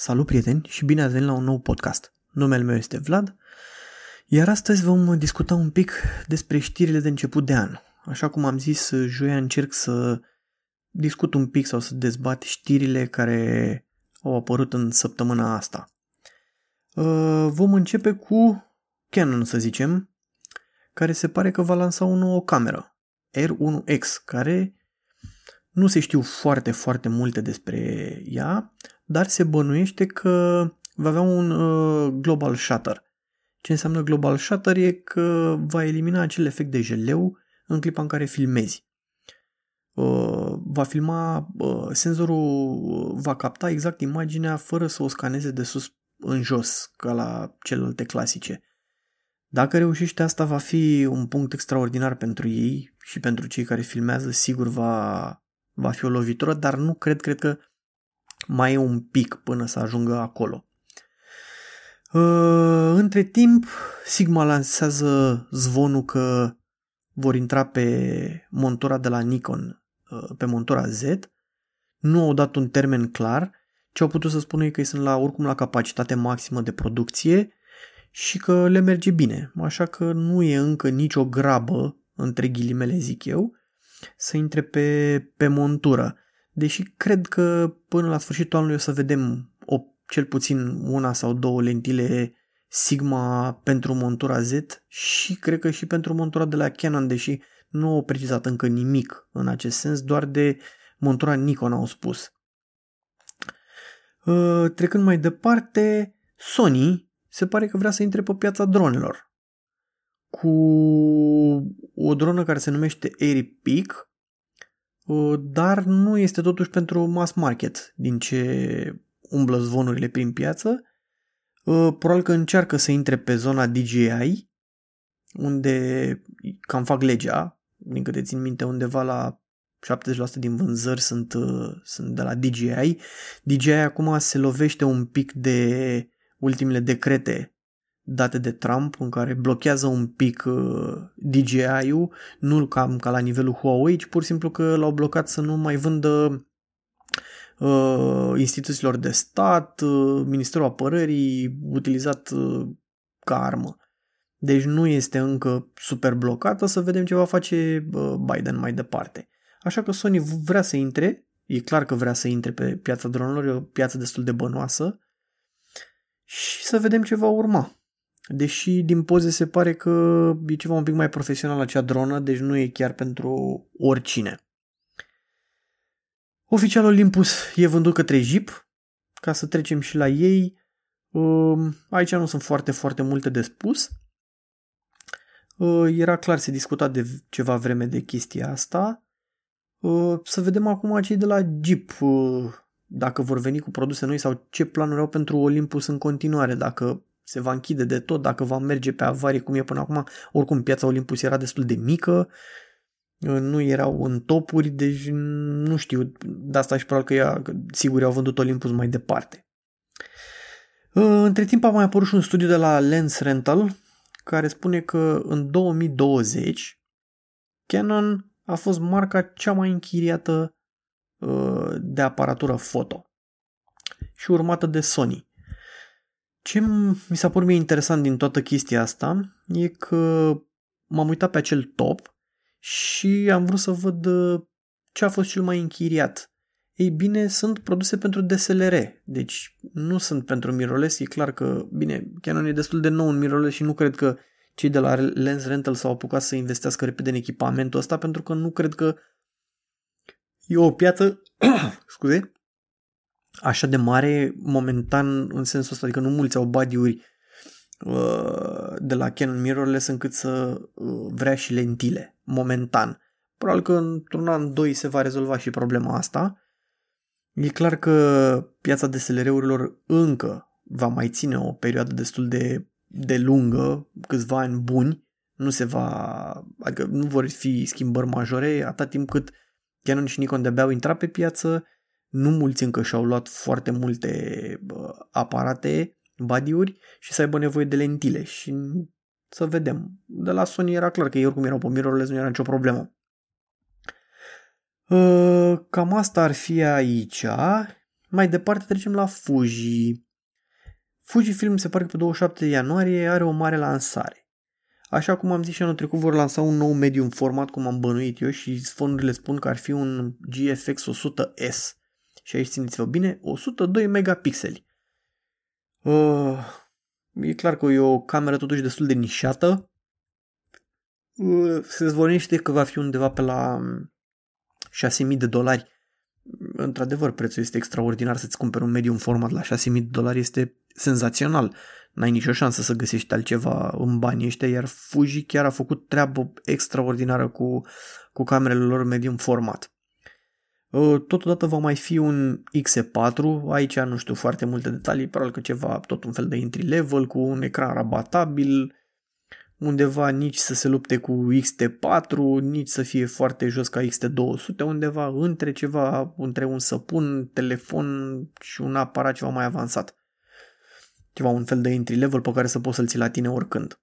Salut prieteni și bine ați venit la un nou podcast. Numele meu este Vlad, iar astăzi vom discuta un pic despre știrile de început de an. Așa cum am zis, joia încerc să discut un pic sau să dezbat știrile care au apărut în săptămâna asta. Uh, vom începe cu Canon, să zicem, care se pare că va lansa o nouă cameră, R1X, care nu se știu foarte, foarte multe despre ea, dar se bănuiește că va avea un uh, global shutter. Ce înseamnă global shutter e că va elimina acel efect de jeleu în clipa în care filmezi. Uh, va filma, uh, senzorul va capta exact imaginea fără să o scaneze de sus în jos, ca la celelalte clasice. Dacă reușește asta, va fi un punct extraordinar pentru ei și pentru cei care filmează, sigur va, va fi o lovitură, dar nu cred, cred că mai e un pic până să ajungă acolo. Uh, între timp, Sigma lansează zvonul că vor intra pe montura de la Nikon, uh, pe montura Z. Nu au dat un termen clar, ce au putut să spună e că sunt la, oricum la capacitate maximă de producție și că le merge bine. Așa că nu e încă nicio grabă, între ghilimele zic eu, să intre pe, pe montură. Deși cred că până la sfârșitul anului o să vedem o, cel puțin una sau două lentile Sigma pentru montura Z și cred că și pentru montura de la Canon, deși nu au precizat încă nimic în acest sens, doar de montura Nikon au spus. Uh, trecând mai departe, Sony se pare că vrea să intre pe piața dronelor cu o dronă care se numește Airy Peak, Uh, dar nu este totuși pentru mass market din ce umblă zvonurile prin piață. Uh, probabil că încearcă să intre pe zona DJI, unde cam fac legea, din câte țin minte, undeva la 70% din vânzări sunt, uh, sunt de la DJI. DJI acum se lovește un pic de ultimele decrete date de Trump în care blochează un pic uh, DJI-ul, nu cam ca la nivelul Huawei, ci pur și simplu că l-au blocat să nu mai vândă uh, instituțiilor de stat, uh, Ministerul Apărării, utilizat uh, ca armă. Deci nu este încă super blocată, să vedem ce va face uh, Biden mai departe. Așa că Sony vrea să intre, e clar că vrea să intre pe piața dronelor, e o piață destul de bănoasă, și să vedem ce va urma. Deși din poze se pare că e ceva un pic mai profesional acea dronă, deci nu e chiar pentru oricine. Oficial Olympus e vândut către Jeep, ca să trecem și la ei. Um, aici nu sunt foarte, foarte multe de spus. Uh, era clar, se discuta de ceva vreme de chestia asta. Uh, să vedem acum cei de la Jeep uh, dacă vor veni cu produse noi sau ce planuri au pentru Olympus în continuare, dacă se va închide de tot, dacă va merge pe avarie cum e până acum, oricum piața Olympus era destul de mică, nu erau în topuri, deci nu știu, de asta și probabil că ea, sigur au vândut Olympus mai departe. Între timp a mai apărut și un studiu de la Lens Rental care spune că în 2020 Canon a fost marca cea mai închiriată uh, de aparatură foto și urmată de Sony. Ce mi s-a părut mie interesant din toată chestia asta e că m-am uitat pe acel top și am vrut să văd uh, ce a fost cel mai închiriat. Ei bine, sunt produse pentru DSLR, deci nu sunt pentru mirrorless, e clar că, bine, Canon e destul de nou în mirrorless și nu cred că cei de la Lens Rental s-au apucat să investească repede în echipamentul ăsta pentru că nu cred că e o piață, scuze, așa de mare momentan în sensul ăsta, adică nu mulți au body uh, de la Canon mirrorless încât să uh, vrea și lentile, momentan. Probabil că într-un an, doi se va rezolva și problema asta. E clar că piața DSLR-urilor încă va mai ține o perioadă destul de, de lungă, câțiva ani buni, nu se va, adică nu vor fi schimbări majore atât timp cât Canon și Nikon de-abia au intrat pe piață, nu mulți încă și-au luat foarte multe aparate, badiuri și să aibă nevoie de lentile și să vedem. De la Sony era clar că ei oricum erau pe mirrorless, nu era nicio problemă. Ă, cam asta ar fi aici. Mai departe trecem la Fuji. Fujifilm se pare că pe 27 ianuarie are o mare lansare. Așa cum am zis și anul trecut, vor lansa un nou medium format, cum am bănuit eu, și sfonurile spun că ar fi un GFX 100S. Și aici țineți-vă bine, 102 megapixeli. Uh, e clar că e o cameră totuși destul de nișată. Uh, se zvonește că va fi undeva pe la 6000 de dolari. Într-adevăr, prețul este extraordinar să-ți cumperi un medium format la 6000 de dolari, este senzațional. N-ai nicio șansă să găsești altceva în banii ăștia, iar Fuji chiar a făcut treabă extraordinară cu, cu camerele lor medium format. Uh, totodată va mai fi un X4, aici nu știu foarte multe detalii, probabil că ceva, tot un fel de entry level cu un ecran rabatabil, undeva nici să se lupte cu XT4, nici să fie foarte jos ca XT200, undeva între ceva, între un săpun, telefon și un aparat ceva mai avansat. Ceva un fel de entry level pe care să poți să-l ții la tine oricând.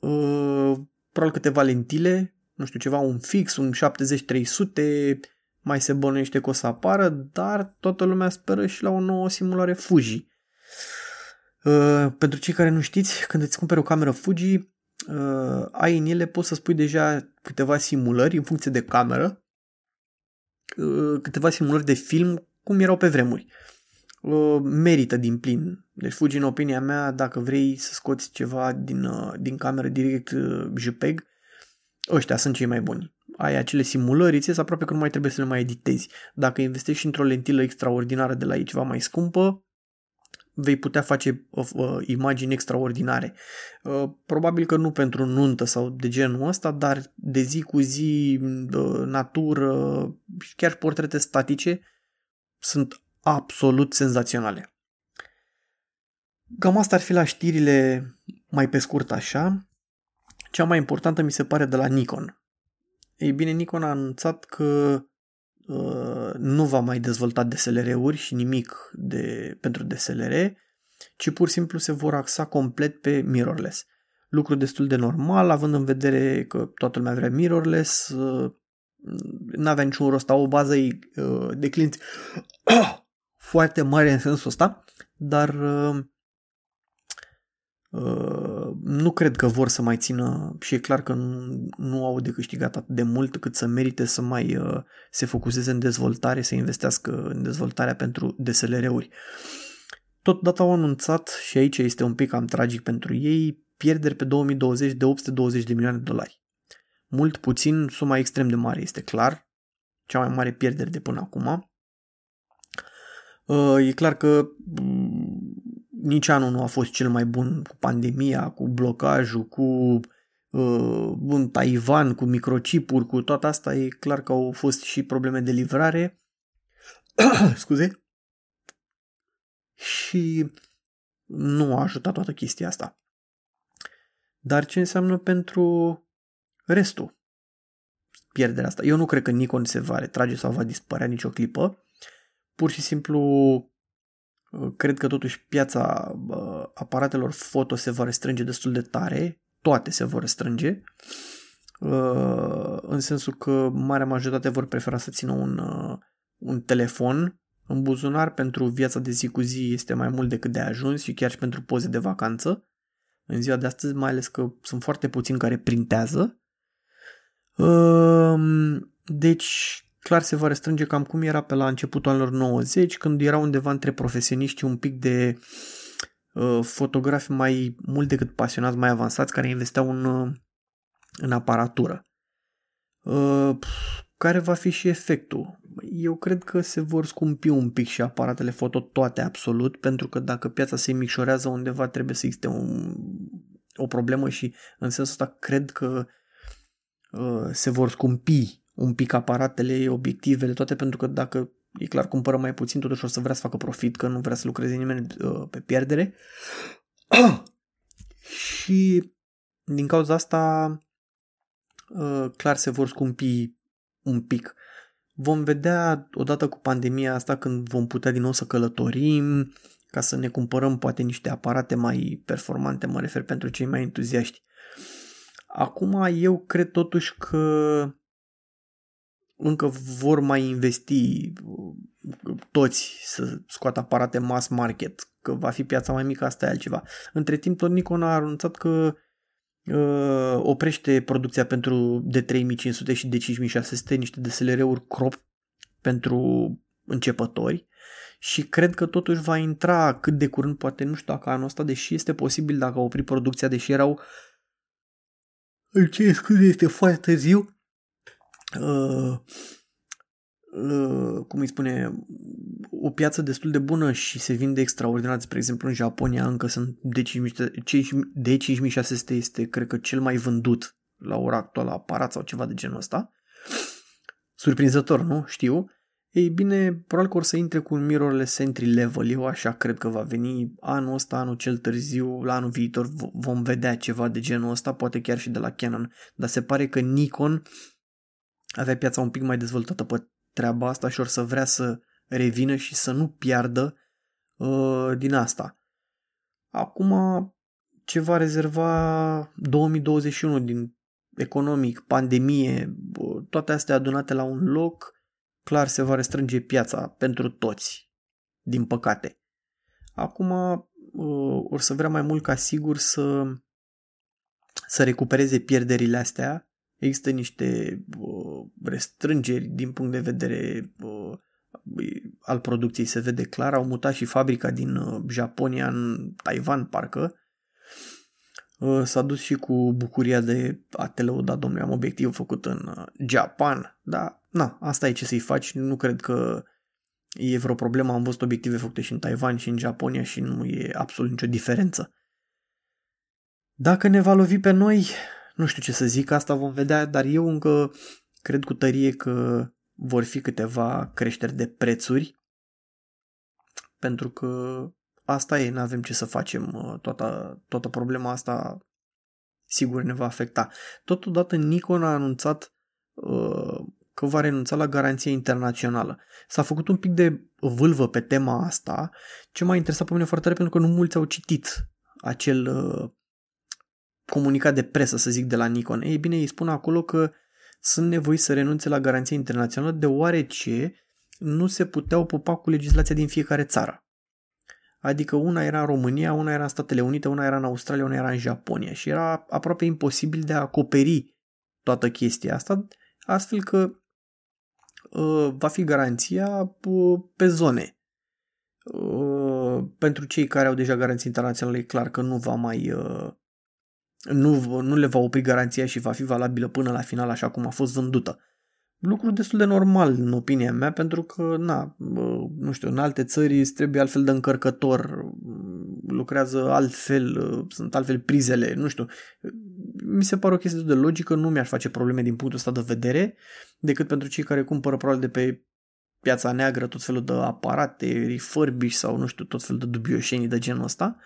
Uh, probabil câteva lentile, nu știu, ceva un fix, un 70-300, mai se bănuiește că o să apară, dar toată lumea speră și la o nouă simulare Fuji. Uh, pentru cei care nu știți, când îți cumperi o cameră Fuji, uh, ai în ele, poți să spui deja câteva simulări în funcție de cameră, uh, câteva simulări de film cum erau pe vremuri. Uh, merită din plin. Deci Fuji, în opinia mea, dacă vrei să scoți ceva din, uh, din cameră direct uh, JPEG, ăștia sunt cei mai buni ai acele simulări, îți aproape că nu mai trebuie să le mai editezi. Dacă investești într-o lentilă extraordinară de la ei ceva mai scumpă, vei putea face uh, uh, imagini extraordinare. Uh, probabil că nu pentru nuntă sau de genul ăsta, dar de zi cu zi, uh, natură, chiar portrete statice sunt absolut senzaționale. Cam asta ar fi la știrile mai pe scurt așa. Cea mai importantă mi se pare de la Nikon. Ei bine, Nikon a anunțat că uh, nu va mai dezvolta DSLR-uri și nimic de, pentru DSLR, ci pur și simplu se vor axa complet pe mirrorless. Lucru destul de normal, având în vedere că toată lumea vrea mirrorless, uh, n-avea niciun rost, au o bază uh, de clienți foarte mare în sensul ăsta, dar uh, Uh, nu cred că vor să mai țină și e clar că nu, nu au de câștigat atât de mult cât să merite să mai uh, se focuseze în dezvoltare, să investească în dezvoltarea pentru DSLR-uri. Totodată au anunțat, și aici este un pic cam tragic pentru ei, pierderi pe 2020 de 820 de milioane de dolari. Mult puțin, suma extrem de mare, este clar, cea mai mare pierdere de până acum. Uh, e clar că nici anul nu a fost cel mai bun cu pandemia, cu blocajul, cu uh, în Taiwan, cu microchipuri, cu toată asta. E clar că au fost și probleme de livrare. Scuze. Și nu a ajutat toată chestia asta. Dar ce înseamnă pentru restul? Pierderea asta. Eu nu cred că Nikon se va retrage sau va dispărea nicio clipă. Pur și simplu Cred că totuși piața aparatelor foto se va restrânge destul de tare, toate se vor restrânge, în sensul că marea majoritate vor prefera să țină un, un telefon în buzunar pentru viața de zi cu zi este mai mult decât de ajuns și chiar și pentru poze de vacanță. În ziua de astăzi, mai ales că sunt foarte puțini care printează. Deci, clar se va restrânge cam cum era pe la începutul anilor 90, când era undeva între profesioniști un pic de uh, fotografi mai mult decât pasionați, mai avansați, care investeau în, uh, în aparatură. Uh, care va fi și efectul? Eu cred că se vor scumpi un pic și aparatele foto toate absolut, pentru că dacă piața se micșorează undeva trebuie să existe un, o problemă și în sensul ăsta cred că uh, se vor scumpi un pic aparatele, obiectivele, toate, pentru că dacă e clar cumpără mai puțin, totuși o să vrea să facă profit, că nu vrea să lucreze nimeni uh, pe pierdere. și din cauza asta uh, clar se vor scumpi un pic. Vom vedea odată cu pandemia asta când vom putea din nou să călătorim, ca să ne cumpărăm poate niște aparate mai performante, mă refer pentru cei mai entuziaști. Acum eu cred totuși că încă vor mai investi toți să scoată aparate mass market, că va fi piața mai mică, asta e altceva. Între timp, tot Nikon a anunțat că uh, oprește producția pentru de 3500 și de 5600, niște DSLR-uri crop pentru începători și cred că totuși va intra cât de curând, poate nu știu dacă anul ăsta, deși este posibil dacă a oprit producția, deși erau ce scuze, este foarte târziu. Uh, uh, cum îi spune, o piață destul de bună și se vinde extraordinar. Spre exemplu, în Japonia încă sunt de 5600 este, cred că, cel mai vândut la ora actuală aparat sau ceva de genul ăsta. Surprinzător, nu? Știu. Ei bine, probabil că or să intre cu un mirrorless entry level. Eu așa cred că va veni anul ăsta, anul cel târziu, la anul viitor vom vedea ceva de genul ăsta, poate chiar și de la Canon. Dar se pare că Nikon avea piața un pic mai dezvoltată pe treaba asta și or să vrea să revină și să nu piardă uh, din asta. Acum, ce va rezerva 2021 din economic, pandemie, toate astea adunate la un loc, clar se va restrânge piața pentru toți, din păcate. Acum uh, or să vrea mai mult ca sigur să, să recupereze pierderile astea. Există niște uh, restrângeri din punct de vedere uh, al producției, se vede clar. Au mutat și fabrica din Japonia în Taiwan, parcă. S-a dus și cu bucuria de a te lăuda, domnule, am obiectiv făcut în Japan, da, na, asta e ce să-i faci. Nu cred că e vreo problemă. Am văzut obiective făcute și în Taiwan și în Japonia și nu e absolut nicio diferență. Dacă ne va lovi pe noi, nu știu ce să zic, asta vom vedea, dar eu încă cred cu tărie că vor fi câteva creșteri de prețuri, pentru că asta e, nu avem ce să facem, toată, toată problema asta sigur ne va afecta. Totodată Nikon a anunțat uh, că va renunța la garanția internațională. S-a făcut un pic de vâlvă pe tema asta, ce m-a interesat pe mine foarte tare pentru că nu mulți au citit acel uh, comunicat de presă, să zic, de la Nikon. Ei bine, îi spun acolo că sunt nevoiți să renunțe la garanția internațională deoarece nu se puteau popa cu legislația din fiecare țară. Adică una era în România, una era în Statele Unite, una era în Australia, una era în Japonia și era aproape imposibil de a acoperi toată chestia asta, astfel că Uh, va fi garanția uh, pe zone. Uh, pentru cei care au deja garanții internaționale e clar că nu va mai nu, nu le va opri garanția și va fi valabilă până la final așa cum a fost vândută. Lucru destul de normal în opinia mea pentru că, na, nu știu, în alte țări îți trebuie altfel de încărcător, lucrează altfel, sunt altfel prizele, nu știu. Mi se pare o chestie de logică, nu mi-aș face probleme din punctul ăsta de vedere, decât pentru cei care cumpără probabil de pe piața neagră tot felul de aparate, refurbish sau nu știu, tot felul de dubioșenii de genul ăsta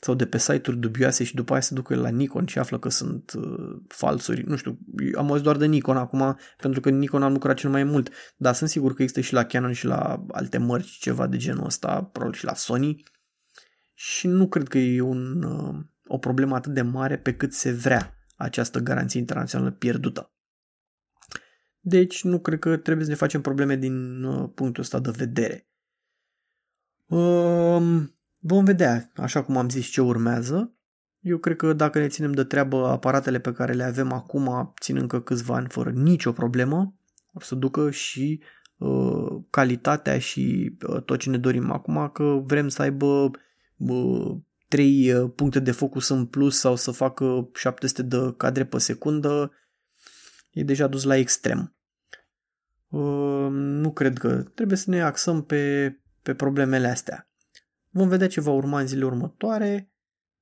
sau de pe site-uri dubioase și după aia se ducă la Nikon și află că sunt uh, falsuri. Nu știu, am auzit doar de Nikon acum, pentru că Nikon am lucrat cel mai mult, dar sunt sigur că există și la Canon și la alte mărci ceva de genul ăsta, probabil și la Sony. Și nu cred că e un, uh, o problemă atât de mare pe cât se vrea această garanție internațională pierdută. Deci nu cred că trebuie să ne facem probleme din uh, punctul ăsta de vedere. Um, Vom vedea, așa cum am zis, ce urmează. Eu cred că dacă ne ținem de treabă aparatele pe care le avem acum, țin încă câțiva ani fără nicio problemă, o să ducă și uh, calitatea și uh, tot ce ne dorim acum, că vrem să aibă uh, 3 uh, puncte de focus în plus sau să facă 700 de cadre pe secundă, e deja dus la extrem. Uh, nu cred că trebuie să ne axăm pe, pe problemele astea. Vom vedea ce va urma în zilele următoare.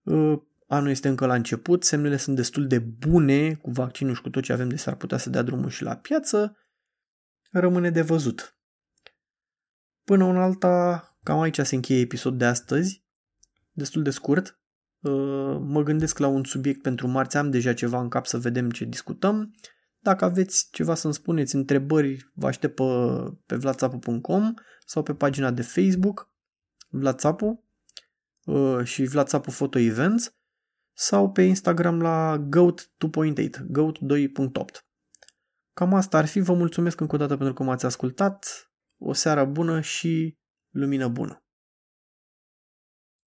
Uh, anul este încă la început, semnele sunt destul de bune cu vaccinul și cu tot ce avem de s-ar putea să dea drumul și la piață. Rămâne de văzut. Până un alta, cam aici se încheie episodul de astăzi, destul de scurt. Uh, mă gândesc la un subiect pentru marți, am deja ceva în cap să vedem ce discutăm. Dacă aveți ceva să-mi spuneți, întrebări, vă aștept pe, pe vlatsapu.com sau pe pagina de Facebook. Vlad Țapu uh, și Vlad Țapu Photo Events sau pe Instagram la goat 2.8, goat 2.8. cam asta ar fi. Vă mulțumesc încă o dată pentru că m-ați ascultat. O seară bună și lumină bună.